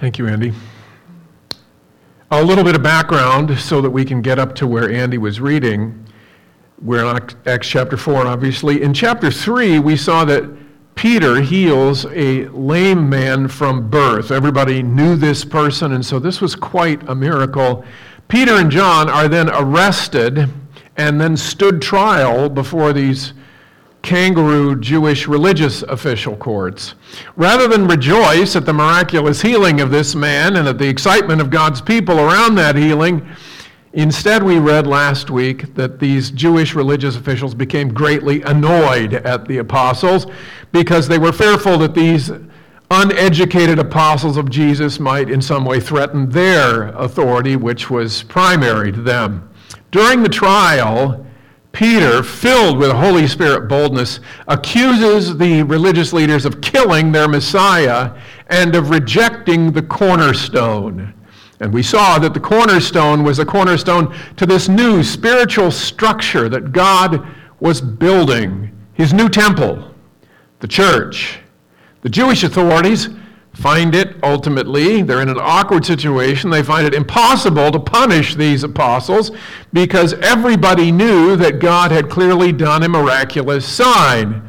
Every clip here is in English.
Thank you, Andy. A little bit of background so that we can get up to where Andy was reading. We're in Acts chapter 4, and obviously. In chapter 3, we saw that Peter heals a lame man from birth. Everybody knew this person, and so this was quite a miracle. Peter and John are then arrested and then stood trial before these kangaroo Jewish religious official courts. Rather than rejoice at the miraculous healing of this man and at the excitement of God's people around that healing, instead we read last week that these Jewish religious officials became greatly annoyed at the apostles because they were fearful that these uneducated apostles of Jesus might in some way threaten their authority, which was primary to them. During the trial, Peter, filled with Holy Spirit boldness, accuses the religious leaders of killing their Messiah and of rejecting the cornerstone. And we saw that the cornerstone was a cornerstone to this new spiritual structure that God was building, his new temple, the church. The Jewish authorities find it ultimately, they're in an awkward situation. They find it impossible to punish these apostles because everybody knew that God had clearly done a miraculous sign.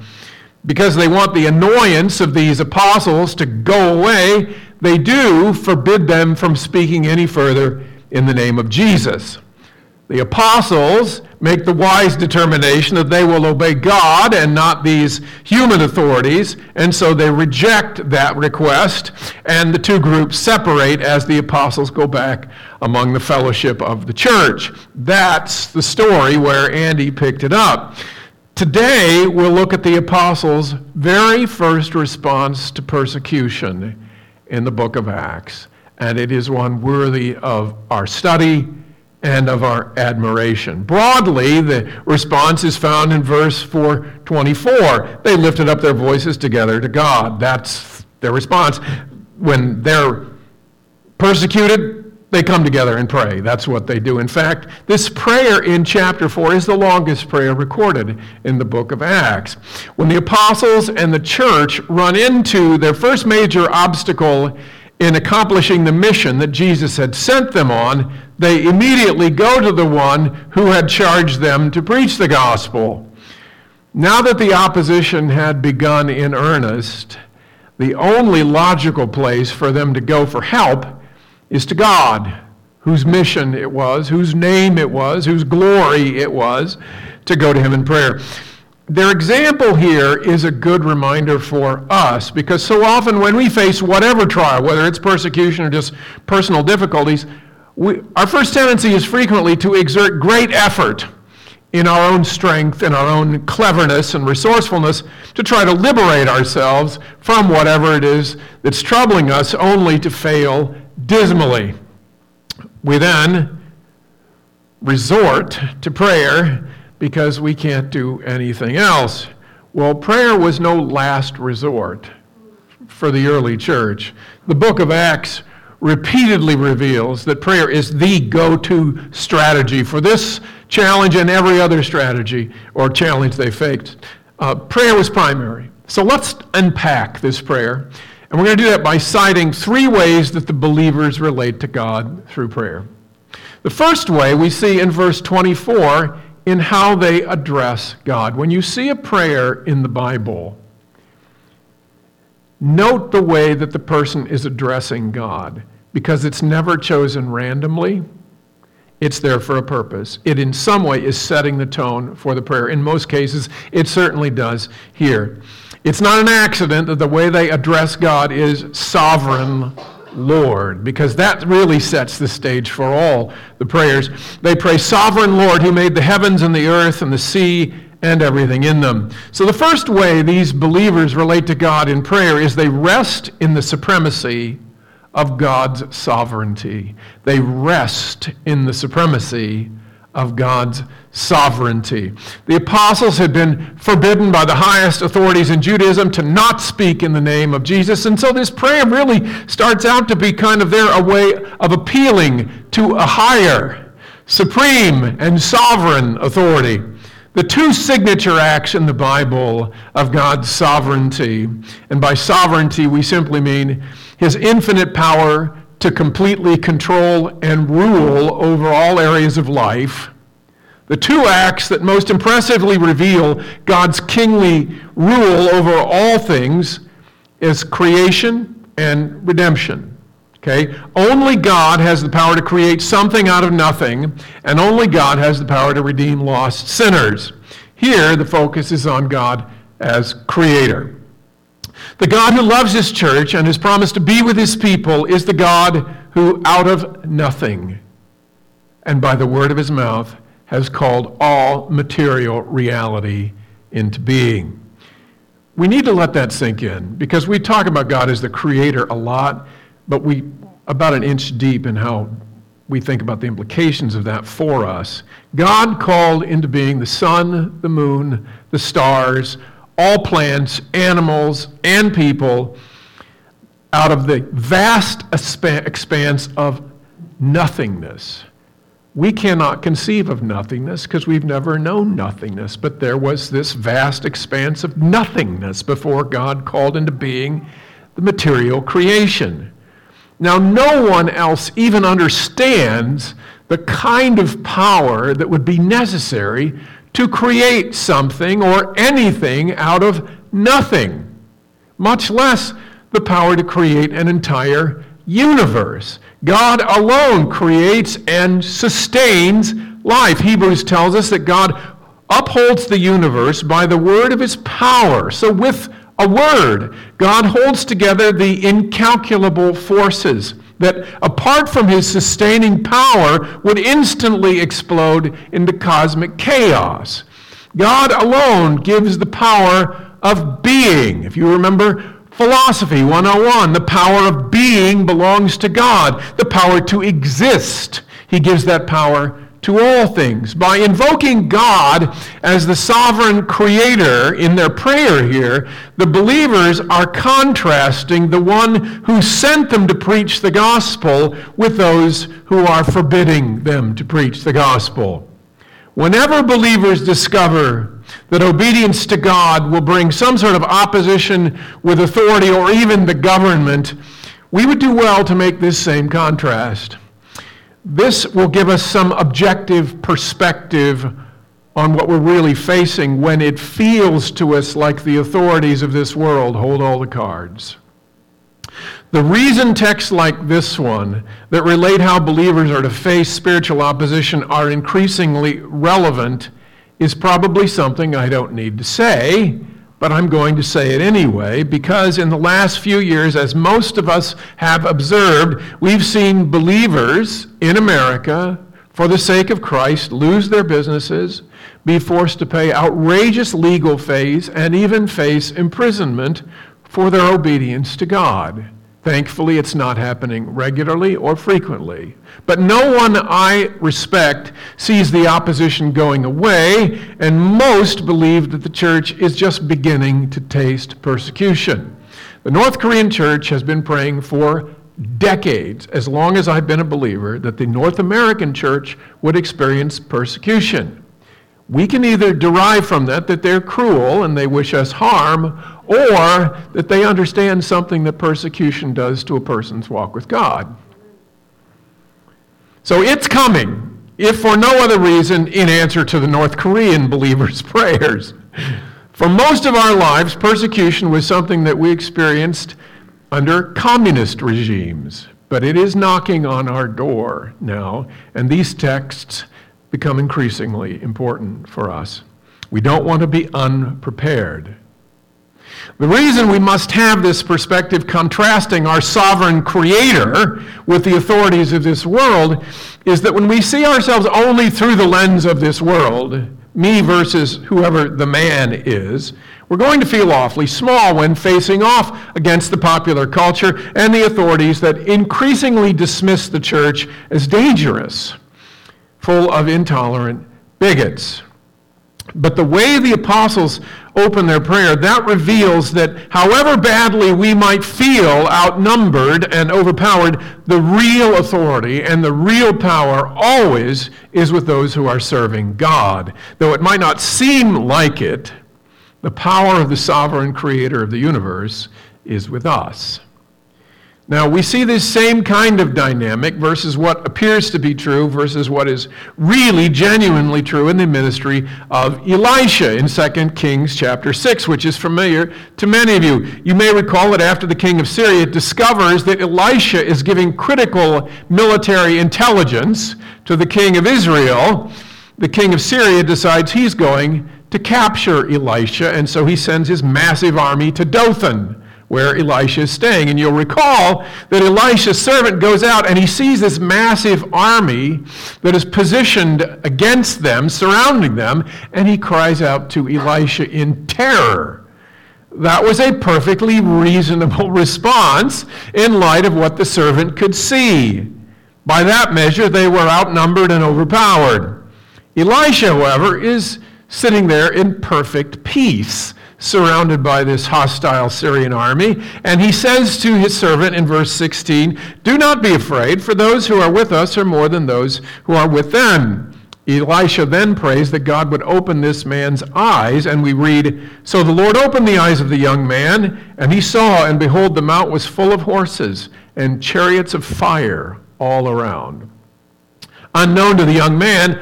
Because they want the annoyance of these apostles to go away, they do forbid them from speaking any further in the name of Jesus. The apostles make the wise determination that they will obey God and not these human authorities, and so they reject that request, and the two groups separate as the apostles go back among the fellowship of the church. That's the story where Andy picked it up. Today, we'll look at the apostles' very first response to persecution in the book of Acts, and it is one worthy of our study and of our admiration. Broadly, the response is found in verse 424. They lifted up their voices together to God. That's their response. When they're persecuted, they come together and pray. That's what they do. In fact, this prayer in chapter 4 is the longest prayer recorded in the book of Acts. When the apostles and the church run into their first major obstacle in accomplishing the mission that Jesus had sent them on, they immediately go to the one who had charged them to preach the gospel. Now that the opposition had begun in earnest, the only logical place for them to go for help is to God, whose mission it was, whose name it was, whose glory it was, to go to Him in prayer. Their example here is a good reminder for us because so often when we face whatever trial, whether it's persecution or just personal difficulties, we, our first tendency is frequently to exert great effort in our own strength and our own cleverness and resourcefulness to try to liberate ourselves from whatever it is that's troubling us, only to fail dismally. We then resort to prayer because we can't do anything else. Well, prayer was no last resort for the early church. The book of Acts repeatedly reveals that prayer is the go to strategy for this challenge and every other strategy or challenge they faced. Uh, prayer was primary. So let's unpack this prayer. And we're going to do that by citing three ways that the believers relate to God through prayer. The first way we see in verse 24 in how they address God. When you see a prayer in the Bible, note the way that the person is addressing God because it's never chosen randomly. It's there for a purpose. It, in some way, is setting the tone for the prayer. In most cases, it certainly does here. It's not an accident that the way they address God is sovereign Lord, because that really sets the stage for all the prayers. They pray, Sovereign Lord, who made the heavens and the earth and the sea and everything in them. So the first way these believers relate to God in prayer is they rest in the supremacy of God's sovereignty. They rest in the supremacy of God's sovereignty. The apostles had been forbidden by the highest authorities in Judaism to not speak in the name of Jesus, and so this prayer really starts out to be kind of there a way of appealing to a higher, supreme, and sovereign authority. the two signature acts in the Bible of God's sovereignty. And by sovereignty, we simply mean his infinite power to completely control and rule over all areas of life. The two acts that most impressively reveal God's kingly rule over all things is creation and redemption. Okay? Only God has the power to create something out of nothing, and only God has the power to redeem lost sinners. Here, the focus is on God as creator. The God who loves his church and has promised to be with his people is the God who, out of nothing, and by the word of his mouth, has called all material reality into being. We need to let that sink in because we talk about God as the creator a lot, but we about an inch deep in how we think about the implications of that for us. God called into being the sun, the moon, the stars, all plants, animals, and people out of the vast expanse of nothingness. We cannot conceive of nothingness because we've never known nothingness, but there was this vast expanse of nothingness before God called into being the material creation. Now, no one else even understands the kind of power that would be necessary to create something or anything out of nothing, much less the power to create an entire universe. God alone creates and sustains life. Hebrews tells us that God upholds the universe by the word of his power. So, with a word, God holds together the incalculable forces that, apart from his sustaining power, would instantly explode into cosmic chaos. God alone gives the power of being. If you remember Philosophy 101 the power of being belongs to God, the power to exist. He gives that power to all things. By invoking God as the sovereign creator in their prayer here, the believers are contrasting the one who sent them to preach the gospel with those who are forbidding them to preach the gospel. Whenever believers discover that obedience to God will bring some sort of opposition with authority or even the government, we would do well to make this same contrast. This will give us some objective perspective on what we're really facing when it feels to us like the authorities of this world hold all the cards. The reason texts like this one that relate how believers are to face spiritual opposition are increasingly relevant is probably something I don't need to say, but I'm going to say it anyway because in the last few years, as most of us have observed, we've seen believers in America, for the sake of Christ, lose their businesses, be forced to pay outrageous legal fees, and even face imprisonment for their obedience to God. Thankfully, it's not happening regularly or frequently. But no one I respect sees the opposition going away, and most believe that the church is just beginning to taste persecution. The North Korean church has been praying for decades, as long as I've been a believer, that the North American church would experience persecution. We can either derive from that that they're cruel and they wish us harm, or that they understand something that persecution does to a person's walk with God. So it's coming, if for no other reason, in answer to the North Korean believers' prayers. For most of our lives, persecution was something that we experienced under communist regimes, but it is knocking on our door now, and these texts become increasingly important for us. We don't want to be unprepared. The reason we must have this perspective contrasting our sovereign creator with the authorities of this world is that when we see ourselves only through the lens of this world, me versus whoever the man is, we're going to feel awfully small when facing off against the popular culture and the authorities that increasingly dismiss the church as dangerous, full of intolerant bigots. But the way the apostles open their prayer, that reveals that however badly we might feel outnumbered and overpowered, the real authority and the real power always is with those who are serving God. Though it might not seem like it, the power of the sovereign creator of the universe is with us. Now, we see this same kind of dynamic versus what appears to be true versus what is really genuinely true in the ministry of Elisha in 2 Kings chapter 6, which is familiar to many of you. You may recall that after the king of Syria discovers that Elisha is giving critical military intelligence to the king of Israel, the king of Syria decides he's going to capture Elisha, and so he sends his massive army to Dothan where Elisha is staying. And you'll recall that Elisha's servant goes out and he sees this massive army that is positioned against them, surrounding them, and he cries out to Elisha in terror. That was a perfectly reasonable response in light of what the servant could see. By that measure, they were outnumbered and overpowered. Elisha, however, is sitting there in perfect peace surrounded by this hostile Syrian army. And he says to his servant in verse 16, Do not be afraid, for those who are with us are more than those who are with them. Elisha then prays that God would open this man's eyes, and we read, So the Lord opened the eyes of the young man, and he saw, and behold, the mount was full of horses and chariots of fire all around. Unknown to the young man,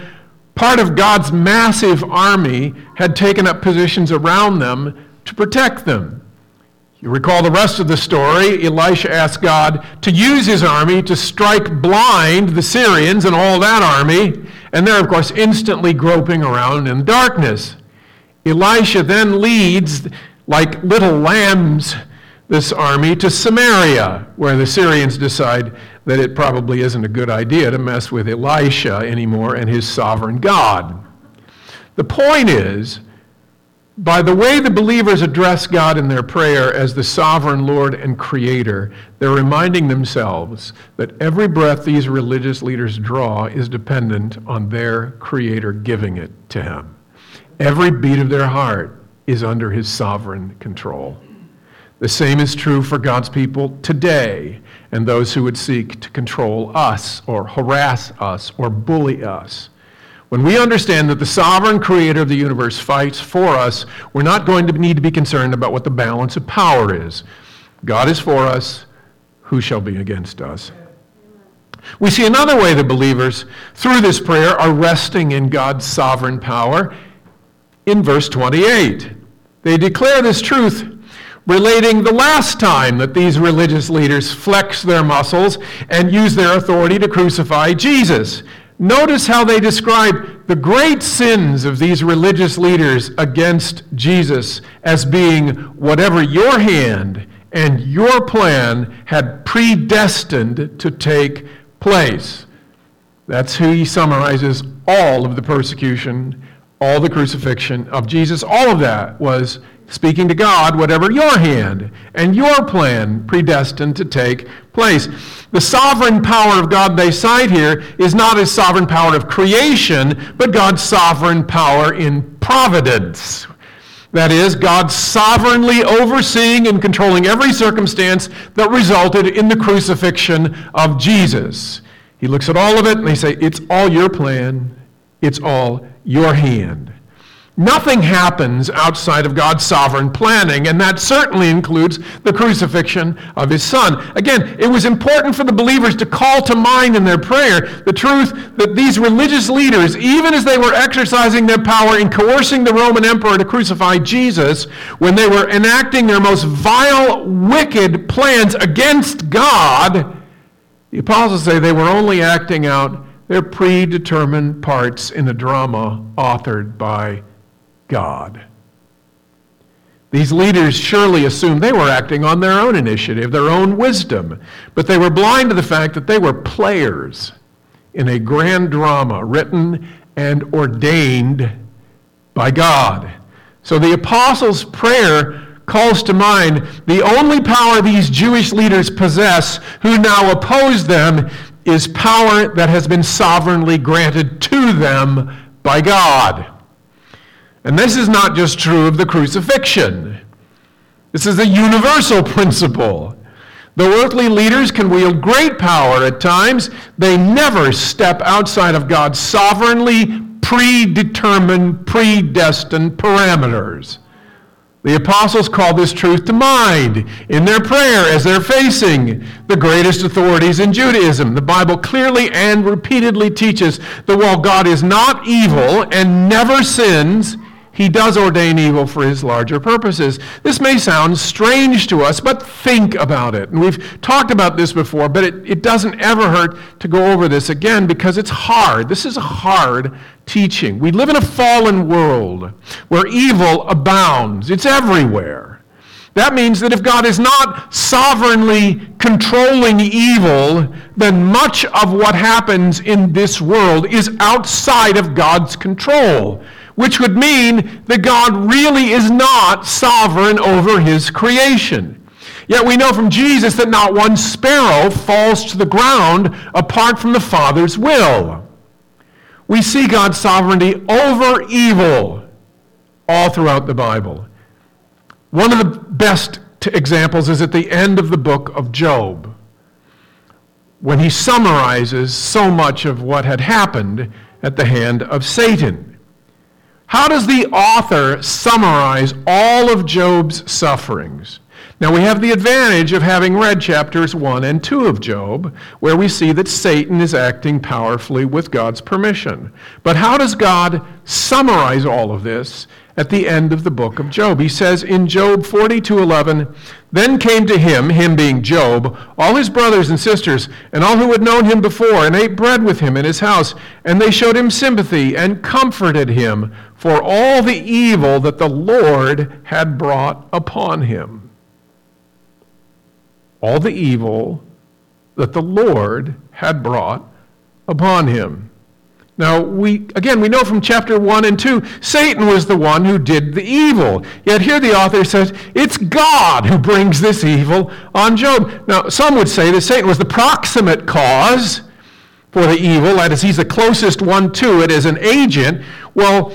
part of God's massive army had taken up positions around them to protect them. You recall the rest of the story. Elisha asked God to use his army to strike blind the Syrians and all that army, and they're, of course, instantly groping around in darkness. Elisha then leads, like little lambs, this army to Samaria, where the Syrians decide that it probably isn't a good idea to mess with Elisha anymore and his sovereign God. The point is, by the way the believers address God in their prayer as the sovereign Lord and Creator, they're reminding themselves that every breath these religious leaders draw is dependent on their Creator giving it to Him. Every beat of their heart is under His sovereign control. The same is true for God's people today and those who would seek to control us or harass us or bully us. When we understand that the sovereign creator of the universe fights for us, we're not going to need to be concerned about what the balance of power is. God is for us, who shall be against us? We see another way the believers, through this prayer, are resting in God's sovereign power in verse 28. They declare this truth relating the last time that these religious leaders flexed their muscles and used their authority to crucify Jesus. Notice how they describe the great sins of these religious leaders against Jesus as being whatever your hand and your plan had predestined to take place. That's who he summarizes all of the persecution, all the crucifixion of Jesus. All of that was speaking to God, whatever your hand and your plan predestined to take place. The sovereign power of God they cite here is not his sovereign power of creation, but God's sovereign power in providence. That is, God sovereignly overseeing and controlling every circumstance that resulted in the crucifixion of Jesus. He looks at all of it and they say, It's all your plan, it's all your hand. Nothing happens outside of God's sovereign planning, and that certainly includes the crucifixion of his son. Again, it was important for the believers to call to mind in their prayer the truth that these religious leaders, even as they were exercising their power in coercing the Roman emperor to crucify Jesus, when they were enacting their most vile, wicked plans against God, the apostles say they were only acting out their predetermined parts in a drama authored by God. These leaders surely assumed they were acting on their own initiative, their own wisdom, but they were blind to the fact that they were players in a grand drama written and ordained by God. So the apostles' prayer calls to mind the only power these Jewish leaders possess who now oppose them is power that has been sovereignly granted to them by God. And this is not just true of the crucifixion. This is a universal principle. Though earthly leaders can wield great power at times, they never step outside of God's sovereignly predetermined, predestined parameters. The apostles call this truth to mind in their prayer as they're facing the greatest authorities in Judaism. The Bible clearly and repeatedly teaches that while God is not evil and never sins, he does ordain evil for his larger purposes. This may sound strange to us, but think about it. And we've talked about this before, but it, it doesn't ever hurt to go over this again because it's hard. This is a hard teaching. We live in a fallen world where evil abounds, it's everywhere. That means that if God is not sovereignly controlling evil, then much of what happens in this world is outside of God's control which would mean that God really is not sovereign over his creation. Yet we know from Jesus that not one sparrow falls to the ground apart from the Father's will. We see God's sovereignty over evil all throughout the Bible. One of the best examples is at the end of the book of Job, when he summarizes so much of what had happened at the hand of Satan. How does the author summarize all of Job's sufferings? Now, we have the advantage of having read chapters 1 and 2 of Job, where we see that Satan is acting powerfully with God's permission. But how does God summarize all of this at the end of the book of Job. He says in Job 42:11, "Then came to him, him being Job, all his brothers and sisters, and all who had known him before, and ate bread with him in his house, and they showed him sympathy and comforted him for all the evil that the Lord had brought upon him." All the evil that the Lord had brought upon him. Now, we, again, we know from chapter 1 and 2, Satan was the one who did the evil. Yet here the author says, it's God who brings this evil on Job. Now, some would say that Satan was the proximate cause for the evil, that is, he's the closest one to it as an agent. Well,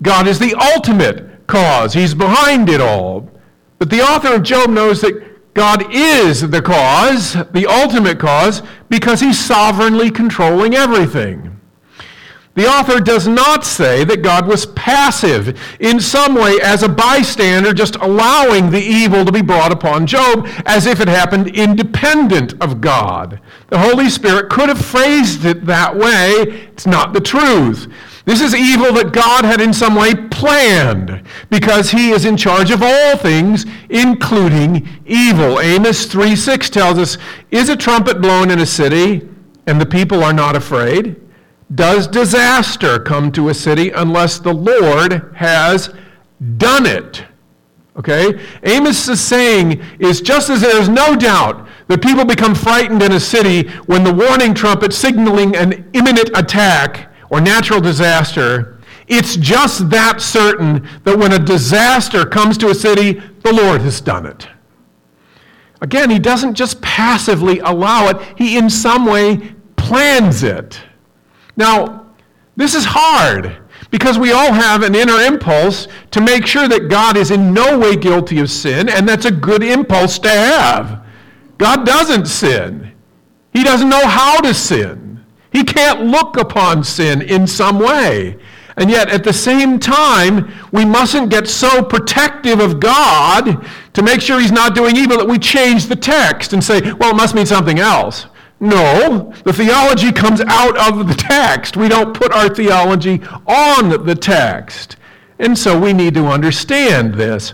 God is the ultimate cause, he's behind it all. But the author of Job knows that God is the cause, the ultimate cause, because he's sovereignly controlling everything. The author does not say that God was passive in some way as a bystander, just allowing the evil to be brought upon Job as if it happened independent of God. The Holy Spirit could have phrased it that way. It's not the truth. This is evil that God had in some way planned because he is in charge of all things, including evil. Amos 3:6 tells us, Is a trumpet blown in a city and the people are not afraid? does disaster come to a city unless the Lord has done it. Okay? Amos is saying is just as there is no doubt that people become frightened in a city when the warning trumpet signaling an imminent attack or natural disaster, it's just that certain that when a disaster comes to a city, the Lord has done it. Again, he doesn't just passively allow it, he in some way plans it. Now, this is hard because we all have an inner impulse to make sure that God is in no way guilty of sin, and that's a good impulse to have. God doesn't sin, He doesn't know how to sin. He can't look upon sin in some way. And yet, at the same time, we mustn't get so protective of God to make sure He's not doing evil that we change the text and say, well, it must mean something else. No, the theology comes out of the text. We don't put our theology on the text. And so we need to understand this.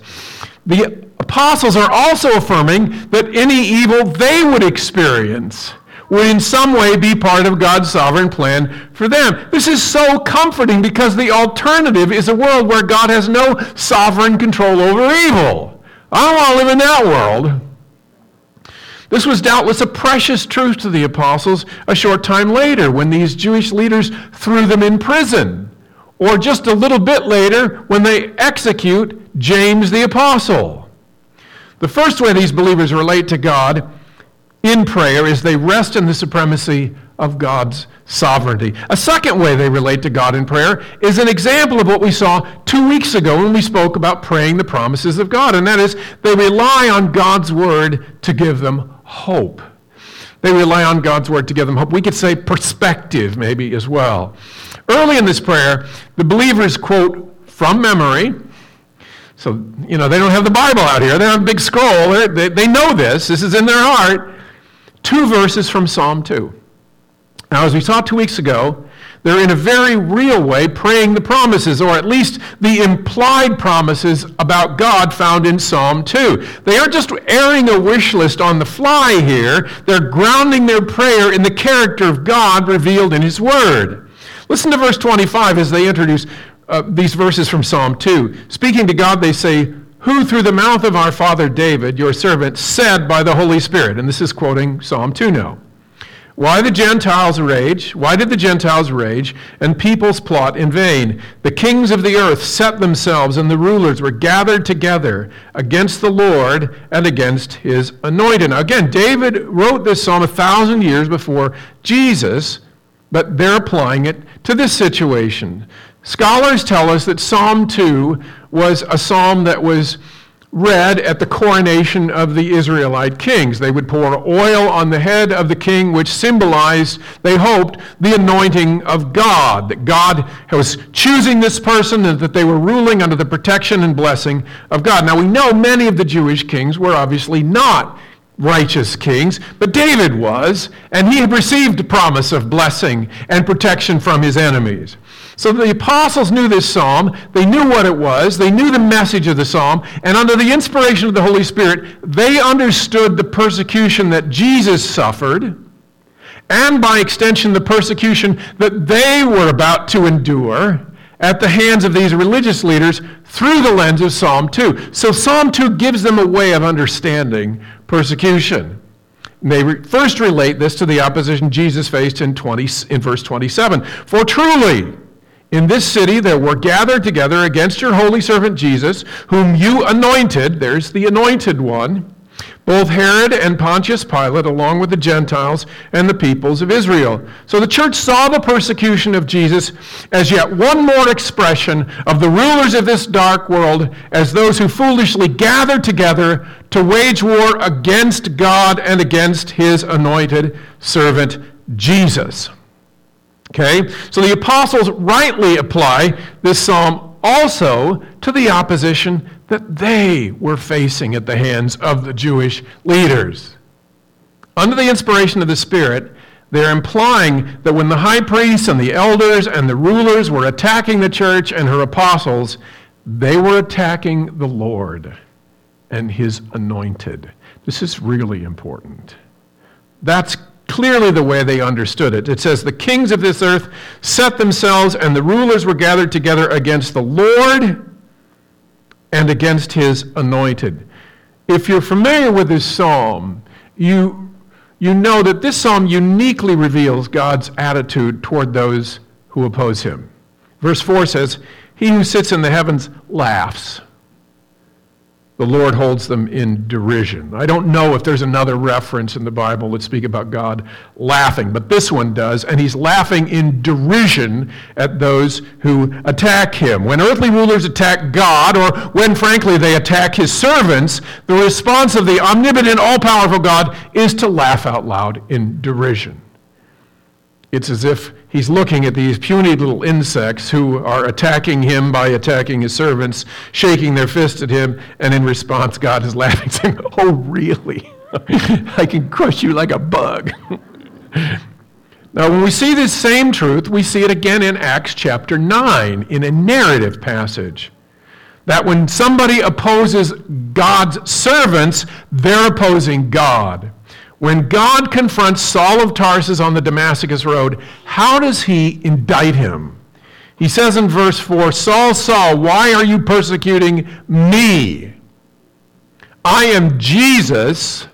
The apostles are also affirming that any evil they would experience would in some way be part of God's sovereign plan for them. This is so comforting because the alternative is a world where God has no sovereign control over evil. I don't want to live in that world. This was doubtless a precious truth to the apostles a short time later when these Jewish leaders threw them in prison, or just a little bit later when they execute James the apostle. The first way these believers relate to God in prayer is they rest in the supremacy of God's sovereignty. A second way they relate to God in prayer is an example of what we saw two weeks ago when we spoke about praying the promises of God, and that is they rely on God's word to give them hope. They rely on God's word to give them hope. We could say perspective, maybe, as well. Early in this prayer, the believers quote from memory. So, you know, they don't have the Bible out here. They don't have a big scroll. They, they know this. This is in their heart. Two verses from Psalm 2. Now, as we saw two weeks ago, they're in a very real way praying the promises, or at least the implied promises about God found in Psalm 2. They aren't just airing a wish list on the fly here, they're grounding their prayer in the character of God revealed in His Word. Listen to verse 25 as they introduce uh, these verses from Psalm 2. Speaking to God, they say, Who through the mouth of our father David, your servant, said by the Holy Spirit, and this is quoting Psalm 2 now. Why the Gentiles rage? Why did the Gentiles rage and peoples plot in vain? The kings of the earth set themselves, and the rulers were gathered together against the Lord and against his anointed. Now, again, David wrote this psalm a thousand years before Jesus, but they're applying it to this situation. Scholars tell us that Psalm 2 was a psalm that was read at the coronation of the Israelite kings. They would pour oil on the head of the king, which symbolized, they hoped, the anointing of God. That God was choosing this person and that they were ruling under the protection and blessing of God. Now we know many of the Jewish kings were obviously not righteous kings, but David was, and he had received a promise of blessing and protection from his enemies. So the apostles knew this psalm, they knew what it was, they knew the message of the psalm, and under the inspiration of the Holy Spirit, they understood the persecution that Jesus suffered, and by extension, the persecution that they were about to endure at the hands of these religious leaders through the lens of Psalm 2. So Psalm 2 gives them a way of understanding persecution. They re- first relate this to the opposition Jesus faced in, 20, in verse 27. For truly, in this city there were gathered together against your holy servant Jesus, whom you anointed, there's the anointed one, both Herod and Pontius Pilate, along with the Gentiles and the peoples of Israel. So the church saw the persecution of Jesus as yet one more expression of the rulers of this dark world as those who foolishly gathered together to wage war against God and against his anointed servant Jesus. Okay? So the apostles rightly apply this psalm also to the opposition that they were facing at the hands of the Jewish leaders. Under the inspiration of the Spirit, they're implying that when the high priests and the elders and the rulers were attacking the church and her apostles, they were attacking the Lord and his anointed. This is really important. That's clearly the way they understood it. It says, The kings of this earth set themselves, and the rulers were gathered together against the Lord and against his anointed. If you're familiar with this psalm, you, you know that this psalm uniquely reveals God's attitude toward those who oppose him. Verse 4 says, He who sits in the heavens laughs the Lord holds them in derision. I don't know if there's another reference in the Bible that speak about God laughing, but this one does, and he's laughing in derision at those who attack him. When earthly rulers attack God, or when frankly they attack his servants, the response of the omnipotent, all-powerful God is to laugh out loud in derision. It's as if he's looking at these puny little insects who are attacking him by attacking his servants, shaking their fists at him, and in response, God is laughing, saying, Oh, really? I can crush you like a bug. now, when we see this same truth, we see it again in Acts chapter 9 in a narrative passage. That when somebody opposes God's servants, they're opposing God. When God confronts Saul of Tarsus on the Damascus road, how does he indict him? He says in verse 4 Saul, Saul, why are you persecuting me? I am Jesus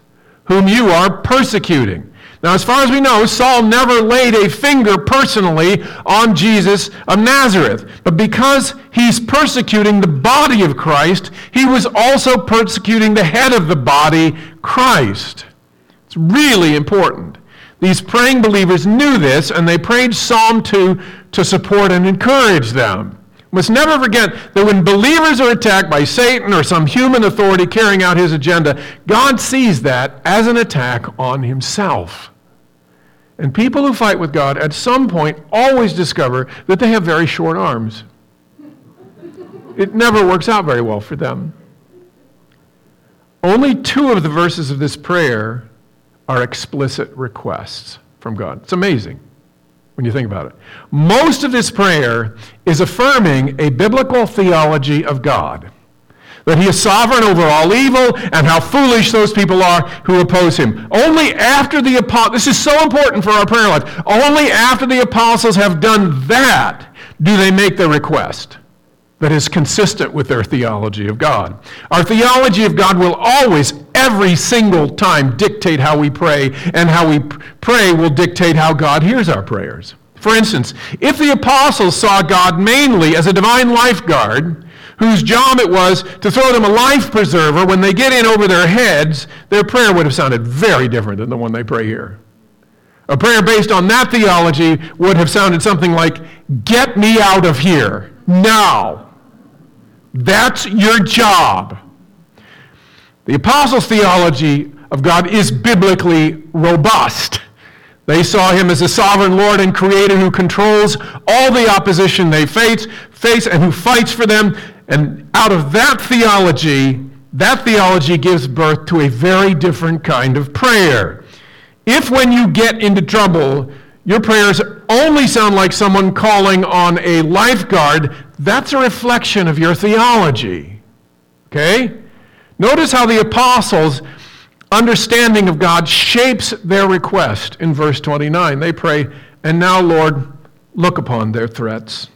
whom you are persecuting. Now, as far as we know, Saul never laid a finger personally on Jesus of Nazareth. But because he's persecuting the body of Christ, he was also persecuting the head of the body, Christ really important. These praying believers knew this, and they prayed Psalm 2 to support and encourage them. Must never forget that when believers are attacked by Satan or some human authority carrying out his agenda, God sees that as an attack on himself. And people who fight with God at some point always discover that they have very short arms. It never works out very well for them. Only two of the verses of this prayer are explicit requests from God. It's amazing when you think about it. Most of this prayer is affirming a biblical theology of God. That he is sovereign over all evil and how foolish those people are who oppose him. Only after the apostles, this is so important for our prayer life, only after the apostles have done that do they make the request that is consistent with their theology of God. Our theology of God will always, every single time, dictate how we pray, and how we pray will dictate how God hears our prayers. For instance, if the apostles saw God mainly as a divine lifeguard, whose job it was to throw them a life preserver when they get in over their heads, their prayer would have sounded very different than the one they pray here. A prayer based on that theology would have sounded something like, Get me out of here now. That's your job. The apostles' theology of God is biblically robust. They saw him as a sovereign Lord and creator who controls all the opposition they face, face and who fights for them. And out of that theology, that theology gives birth to a very different kind of prayer. If when you get into trouble, your prayers only sound like someone calling on a lifeguard, that's a reflection of your theology. Okay? Notice how the apostles' understanding of God shapes their request in verse 29. They pray, And now, Lord, look upon their threats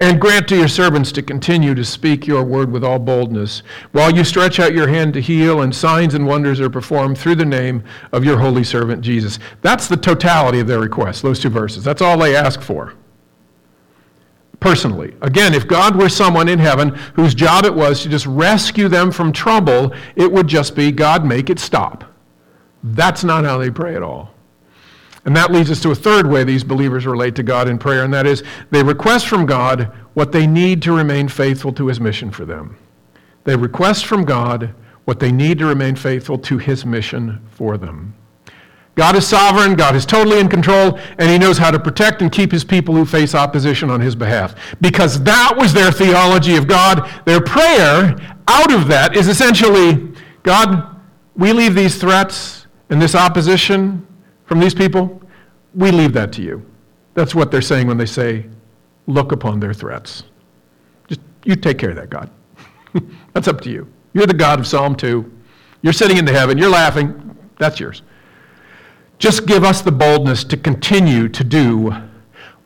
and grant to your servants to continue to speak your word with all boldness, while you stretch out your hand to heal, and signs and wonders are performed through the name of your holy servant Jesus. That's the totality of their request, those two verses. That's all they ask for. Personally. Again, if God were someone in heaven whose job it was to just rescue them from trouble, it would just be, God, make it stop. That's not how they pray at all. And that leads us to a third way these believers relate to God in prayer, and that is they request from God what they need to remain faithful to his mission for them. They request from God what they need to remain faithful to his mission for them. God is sovereign, God is totally in control, and he knows how to protect and keep his people who face opposition on his behalf. Because that was their theology of God. Their prayer out of that is essentially God, we leave these threats and this opposition from these people, we leave that to you. That's what they're saying when they say, look upon their threats. Just you take care of that, God. That's up to you. You're the God of Psalm 2. You're sitting in the heaven, you're laughing. That's yours. Just give us the boldness to continue to do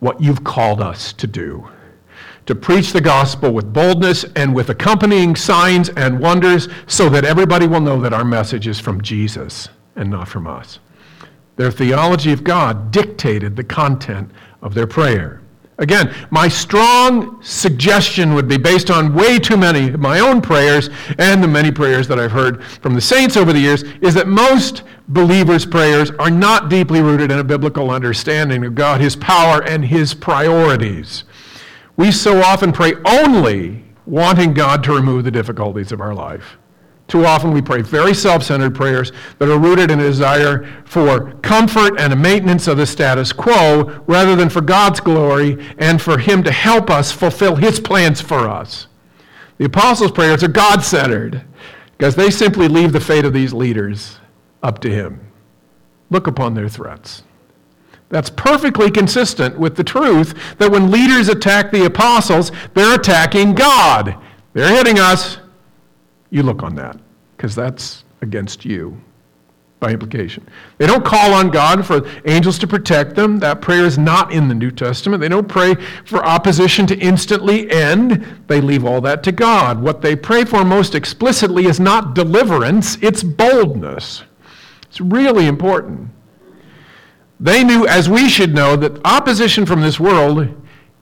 what you've called us to do. To preach the gospel with boldness and with accompanying signs and wonders so that everybody will know that our message is from Jesus and not from us. Their theology of God dictated the content of their prayer. Again, my strong suggestion would be based on way too many of my own prayers and the many prayers that I've heard from the saints over the years is that most believers' prayers are not deeply rooted in a biblical understanding of God, His power, and His priorities. We so often pray only wanting God to remove the difficulties of our life. Too often we pray very self centered prayers that are rooted in a desire for comfort and a maintenance of the status quo rather than for God's glory and for Him to help us fulfill His plans for us. The apostles' prayers are God centered because they simply leave the fate of these leaders up to Him. Look upon their threats. That's perfectly consistent with the truth that when leaders attack the apostles, they're attacking God. They're hitting us, you look on that, because that's against you by implication. They don't call on God for angels to protect them. That prayer is not in the New Testament. They don't pray for opposition to instantly end. They leave all that to God. What they pray for most explicitly is not deliverance, it's boldness. It's really important. They knew, as we should know, that opposition from this world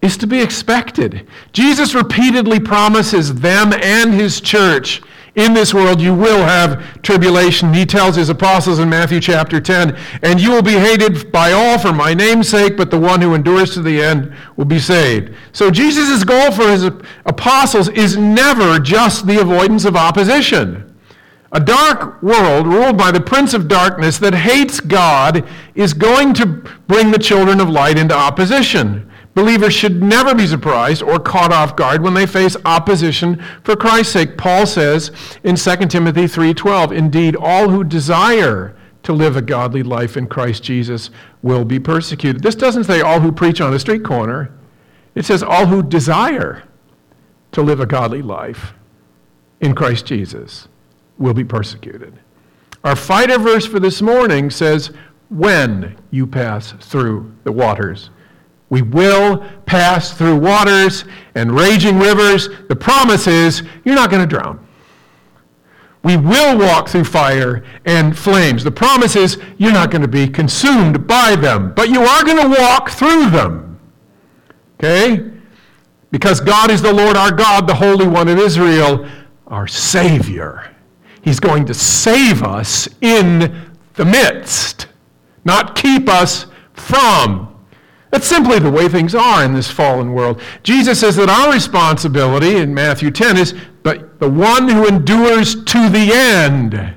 is to be expected. Jesus repeatedly promises them and his church In this world you will have tribulation. He tells his apostles in Matthew chapter 10, and you will be hated by all for my name's sake, but the one who endures to the end will be saved. So Jesus' goal for his apostles is never just the avoidance of opposition. A dark world ruled by the prince of darkness that hates God is going to bring the children of light into opposition. Believers should never be surprised or caught off guard when they face opposition for Christ's sake. Paul says in 2 Timothy 3:12, "Indeed, all who desire to live a godly life in Christ Jesus will be persecuted." This doesn't say all who preach on a street corner. It says all who desire to live a godly life in Christ Jesus will be persecuted. Our fighter verse for this morning says, When you pass through the waters. We will pass through waters and raging rivers. The promise is you're not going to drown. We will walk through fire and flames. The promise is you're not going to be consumed by them, but you are going to walk through them. Okay? Because God is the Lord our God, the Holy One of Israel, our Savior. He's going to save us in the midst, not keep us from. That's simply the way things are in this fallen world. Jesus says that our responsibility in Matthew 10 is, but the one who endures to the end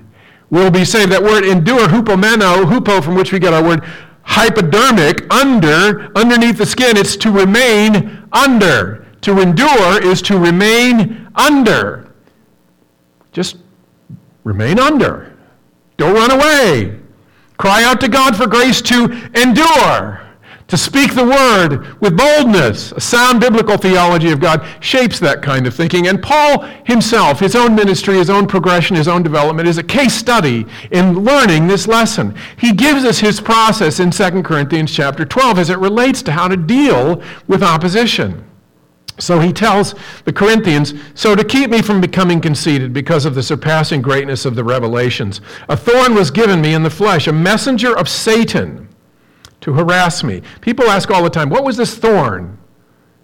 will be saved. That word endure, hupomeno, hupo, from which we get our word hypodermic, under, underneath the skin, it's to remain under. To endure is to remain under. Just Remain under. Don't run away. Cry out to God for grace to endure, to speak the word with boldness. A sound biblical theology of God shapes that kind of thinking. And Paul himself, his own ministry, his own progression, his own development, is a case study in learning this lesson. He gives us his process in 2 Corinthians chapter 12 as it relates to how to deal with opposition. So he tells the Corinthians, So to keep me from becoming conceited because of the surpassing greatness of the revelations, a thorn was given me in the flesh, a messenger of Satan to harass me. People ask all the time, What was this thorn?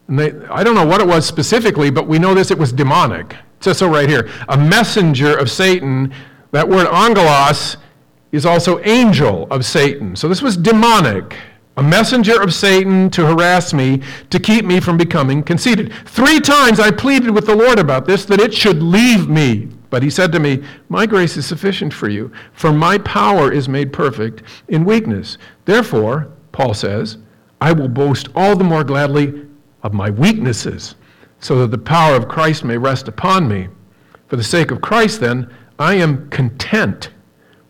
And they, I don't know what it was specifically, but we know this it was demonic. It says so right here. A messenger of Satan. That word angelos is also angel of Satan. So this was demonic a messenger of Satan to harass me, to keep me from becoming conceited. Three times I pleaded with the Lord about this, that it should leave me. But he said to me, My grace is sufficient for you, for my power is made perfect in weakness. Therefore, Paul says, I will boast all the more gladly of my weaknesses, so that the power of Christ may rest upon me. For the sake of Christ, then, I am content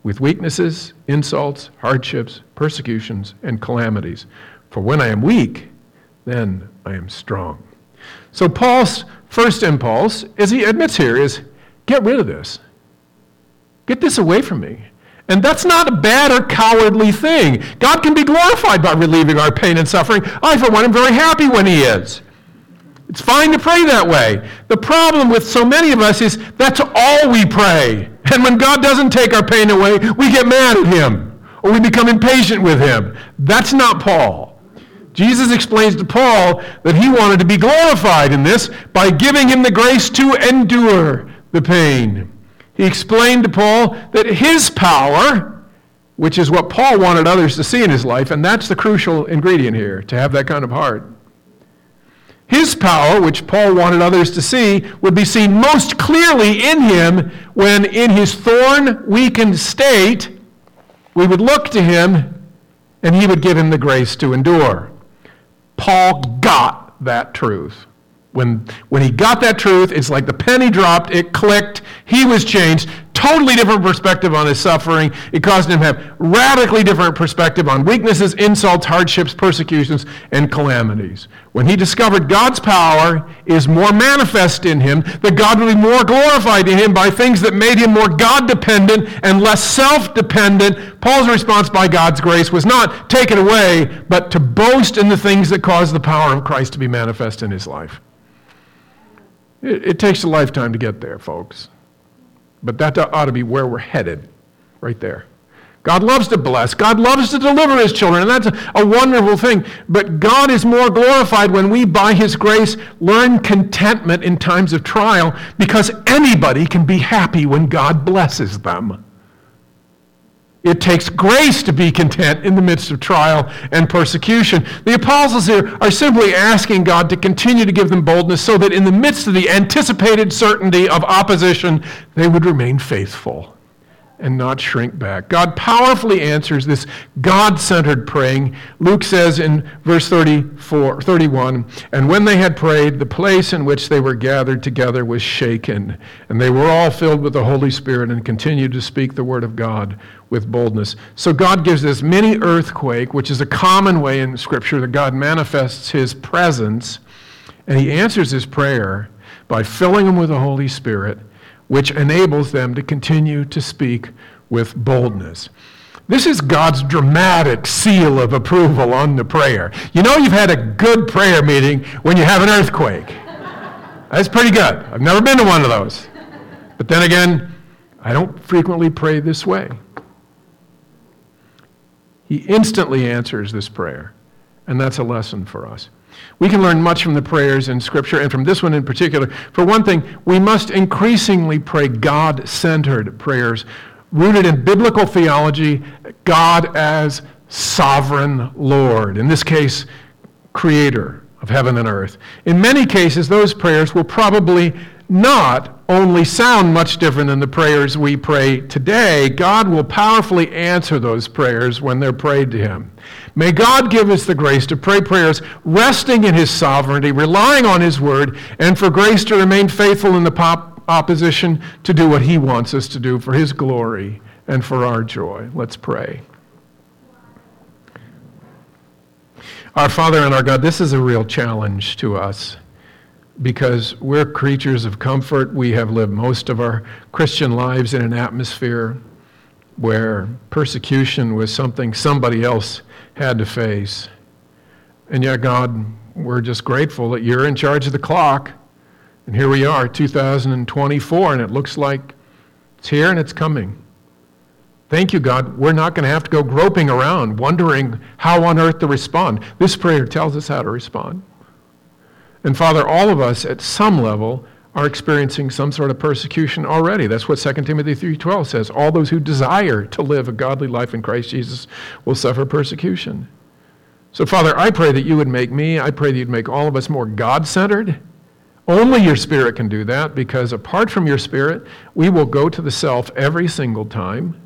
with weaknesses, insults, hardships, persecutions, and calamities. For when I am weak, then I am strong. So Paul's first impulse, as he admits here, is get rid of this. Get this away from me. And that's not a bad or cowardly thing. God can be glorified by relieving our pain and suffering. I, for one, am very happy when He is. It's fine to pray that way. The problem with so many of us is that's all we pray. And when God doesn't take our pain away, we get mad at him or we become impatient with him. That's not Paul. Jesus explains to Paul that he wanted to be glorified in this by giving him the grace to endure the pain. He explained to Paul that his power, which is what Paul wanted others to see in his life, and that's the crucial ingredient here, to have that kind of heart his power, which Paul wanted others to see, would be seen most clearly in him when, in his thorn weakened state, we would look to him and he would give him the grace to endure. Paul got that truth. When, when he got that truth, it's like the penny dropped, it clicked, he was changed totally different perspective on his suffering. It caused him to have radically different perspective on weaknesses, insults, hardships, persecutions, and calamities. When he discovered God's power is more manifest in him, that God would be more glorified in him by things that made him more God-dependent and less self-dependent, Paul's response by God's grace was not take it away, but to boast in the things that cause the power of Christ to be manifest in his life. It, it takes a lifetime to get there, folks. But that ought to be where we're headed, right there. God loves to bless. God loves to deliver his children, and that's a, a, wonderful thing. But God is more glorified when we, by his grace, learn contentment in times of trial because anybody can be happy when God blesses them. It takes grace to be content in the midst of trial and persecution. The apostles here are simply asking God to continue to give them boldness so that in the midst of the anticipated certainty of opposition, they would remain faithful and not shrink back. God powerfully answers this God centered praying. Luke says in verse 34, 31 And when they had prayed, the place in which they were gathered together was shaken, and they were all filled with the Holy Spirit and continued to speak the word of God with boldness. So God gives this mini earthquake, which is a common way in Scripture that God manifests his presence, and he answers his prayer by filling them with the Holy Spirit which enables them to continue to speak with boldness. This is God's dramatic seal of approval on the prayer. You know you've had a good prayer meeting when you have an earthquake. That's pretty good. I've never been to one of those. But then again, I don't frequently pray this way. He instantly answers this prayer, and that's a lesson for us. We can learn much from the prayers in Scripture and from this one in particular. For one thing, we must increasingly pray God centered prayers rooted in biblical theology, God as sovereign Lord. In this case, creator of heaven and earth. In many cases, those prayers will probably not only sound much different than the prayers we pray today, God will powerfully answer those prayers when they're prayed to Him. May God give us the grace to pray prayers resting in His sovereignty, relying on His word, and for grace to remain faithful in the pop- opposition to do what He wants us to do for His glory and for our joy. Let's pray. Our Father and our God, this is a real challenge to us because we're creatures of comfort. We have lived most of our Christian lives in an atmosphere where persecution was something somebody else had to face. And yet, God, we're just grateful that you're in charge of the clock. And here we are, 2024, and it looks like it's here and it's coming. Thank you, God. We're not going to have to go groping around wondering how on earth to respond. This prayer tells us how to respond. And Father, all of us at some level are experiencing some sort of persecution already. That's what 2 Timothy 3:12 says. All those who desire to live a godly life in Christ Jesus will suffer persecution. So Father, I pray that you would make me, I pray that you'd make all of us more God-centered. Only your spirit can do that because apart from your spirit, we will go to the self every single time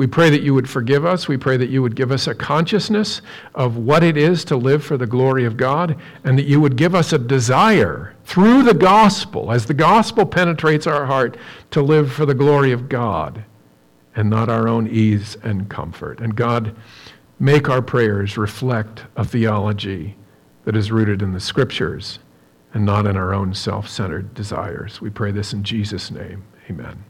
we pray that you would forgive us. We pray that you would give us a consciousness of what it is to live for the glory of God, and that you would give us a desire through the gospel, as the gospel penetrates our heart, to live for the glory of God and not our own ease and comfort. And God, make our prayers reflect a theology that is rooted in the scriptures and not in our own self centered desires. We pray this in Jesus' name. Amen.